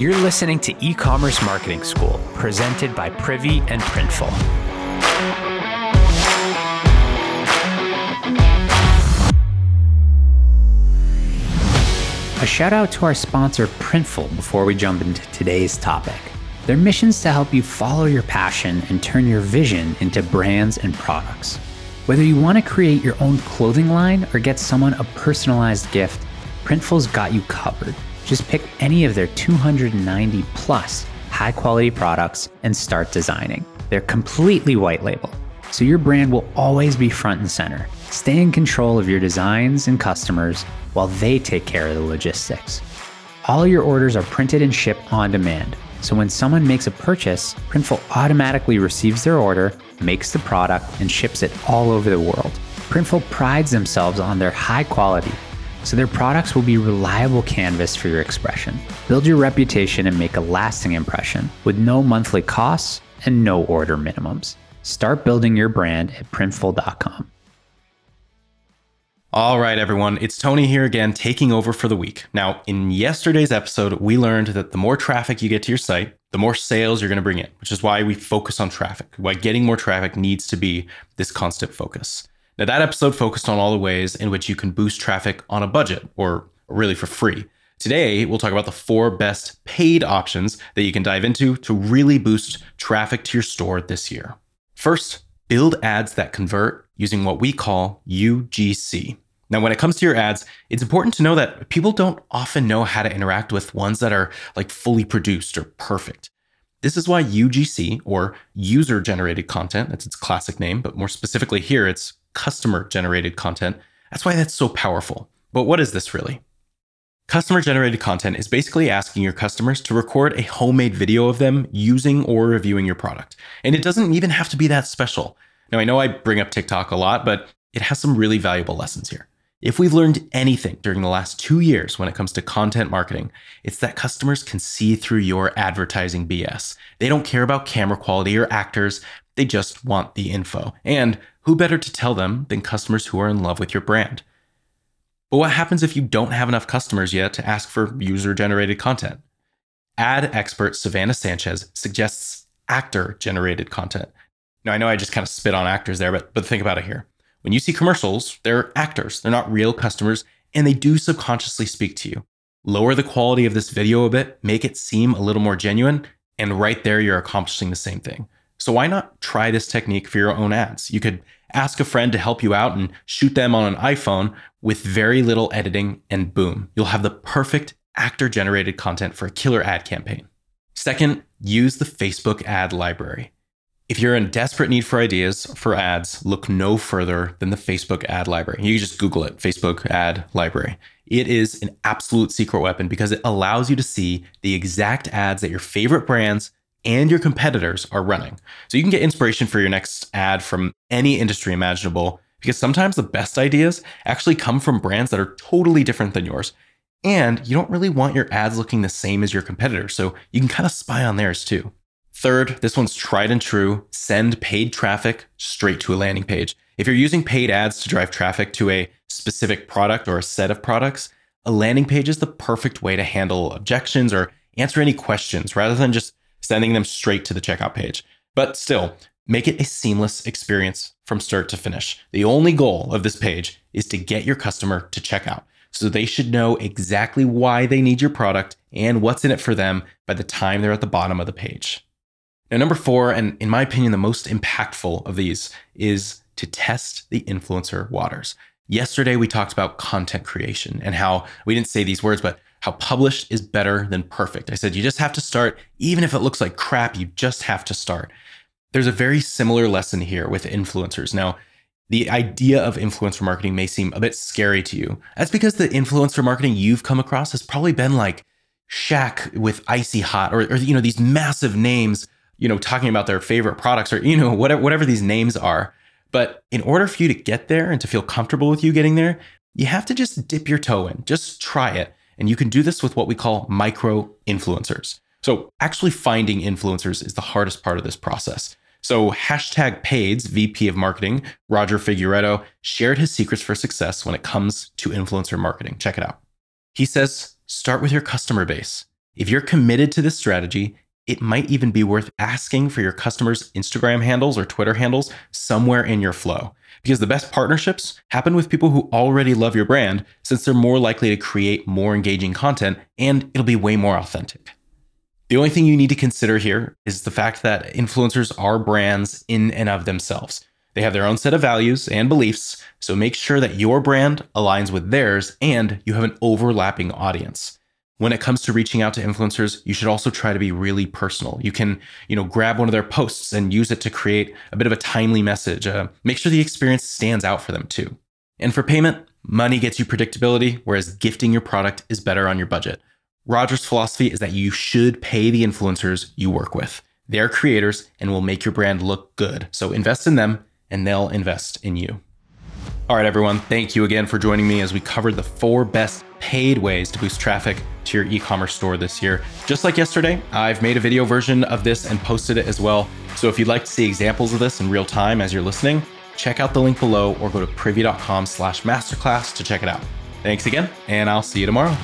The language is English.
You're listening to E Commerce Marketing School, presented by Privy and Printful. A shout out to our sponsor, Printful, before we jump into today's topic. Their mission is to help you follow your passion and turn your vision into brands and products. Whether you want to create your own clothing line or get someone a personalized gift, Printful's got you covered. Just pick any of their 290 plus high quality products and start designing. They're completely white label, so your brand will always be front and center. Stay in control of your designs and customers while they take care of the logistics. All your orders are printed and shipped on demand, so when someone makes a purchase, Printful automatically receives their order, makes the product, and ships it all over the world. Printful prides themselves on their high quality, so their products will be reliable canvas for your expression. Build your reputation and make a lasting impression with no monthly costs and no order minimums. Start building your brand at printful.com. All right, everyone, it's Tony here again, taking over for the week. Now, in yesterday's episode, we learned that the more traffic you get to your site, the more sales you're going to bring in, which is why we focus on traffic, why getting more traffic needs to be this constant focus. Now, that episode focused on all the ways in which you can boost traffic on a budget, or really for free. Today, we'll talk about the four best paid options that you can dive into to really boost traffic to your store this year. First, build ads that convert using what we call UGC. Now, when it comes to your ads, it's important to know that people don't often know how to interact with ones that are like fully produced or perfect. This is why UGC, or user generated content, that's its classic name, but more specifically here, it's customer generated content. That's why that's so powerful. But what is this really? Customer generated content is basically asking your customers to record a homemade video of them using or reviewing your product. And it doesn't even have to be that special. Now, I know I bring up TikTok a lot, but it has some really valuable lessons here. If we've learned anything during the last two years when it comes to content marketing, it's that customers can see through your advertising BS. They don't care about camera quality or actors, they just want the info. And who better to tell them than customers who are in love with your brand? But what happens if you don't have enough customers yet to ask for user generated content? Ad expert Savannah Sanchez suggests actor generated content. Now, I know I just kind of spit on actors there, but, but think about it here. When you see commercials, they're actors, they're not real customers, and they do subconsciously speak to you. Lower the quality of this video a bit, make it seem a little more genuine, and right there, you're accomplishing the same thing. So, why not try this technique for your own ads? You could ask a friend to help you out and shoot them on an iPhone with very little editing, and boom, you'll have the perfect actor generated content for a killer ad campaign. Second, use the Facebook ad library. If you're in desperate need for ideas for ads, look no further than the Facebook ad library. You just Google it Facebook ad library. It is an absolute secret weapon because it allows you to see the exact ads that your favorite brands and your competitors are running. So you can get inspiration for your next ad from any industry imaginable because sometimes the best ideas actually come from brands that are totally different than yours. And you don't really want your ads looking the same as your competitors, so you can kind of spy on theirs too. Third, this one's tried and true send paid traffic straight to a landing page. If you're using paid ads to drive traffic to a specific product or a set of products, a landing page is the perfect way to handle objections or answer any questions rather than just sending them straight to the checkout page. But still, make it a seamless experience from start to finish. The only goal of this page is to get your customer to checkout. So they should know exactly why they need your product and what's in it for them by the time they're at the bottom of the page. Now, number four, and in my opinion, the most impactful of these is to test the influencer waters. Yesterday, we talked about content creation and how we didn't say these words, but how published is better than perfect. I said, you just have to start, even if it looks like crap, you just have to start. There's a very similar lesson here with influencers. Now, the idea of influencer marketing may seem a bit scary to you. That's because the influencer marketing you've come across has probably been like Shaq with Icy Hot or, or you know, these massive names you know, talking about their favorite products or, you know, whatever, whatever these names are. But in order for you to get there and to feel comfortable with you getting there, you have to just dip your toe in, just try it. And you can do this with what we call micro influencers. So actually finding influencers is the hardest part of this process. So hashtag Paids, VP of Marketing, Roger Figueredo, shared his secrets for success when it comes to influencer marketing. Check it out. He says, start with your customer base. If you're committed to this strategy, it might even be worth asking for your customers' Instagram handles or Twitter handles somewhere in your flow. Because the best partnerships happen with people who already love your brand, since they're more likely to create more engaging content and it'll be way more authentic. The only thing you need to consider here is the fact that influencers are brands in and of themselves. They have their own set of values and beliefs, so make sure that your brand aligns with theirs and you have an overlapping audience when it comes to reaching out to influencers, you should also try to be really personal. You can, you know, grab one of their posts and use it to create a bit of a timely message. Uh, make sure the experience stands out for them too. And for payment, money gets you predictability, whereas gifting your product is better on your budget. Roger's philosophy is that you should pay the influencers you work with. They are creators and will make your brand look good. So invest in them and they'll invest in you. All right, everyone, thank you again for joining me as we covered the four best paid ways to boost traffic to your e commerce store this year. Just like yesterday, I've made a video version of this and posted it as well. So if you'd like to see examples of this in real time as you're listening, check out the link below or go to privy.com slash masterclass to check it out. Thanks again, and I'll see you tomorrow.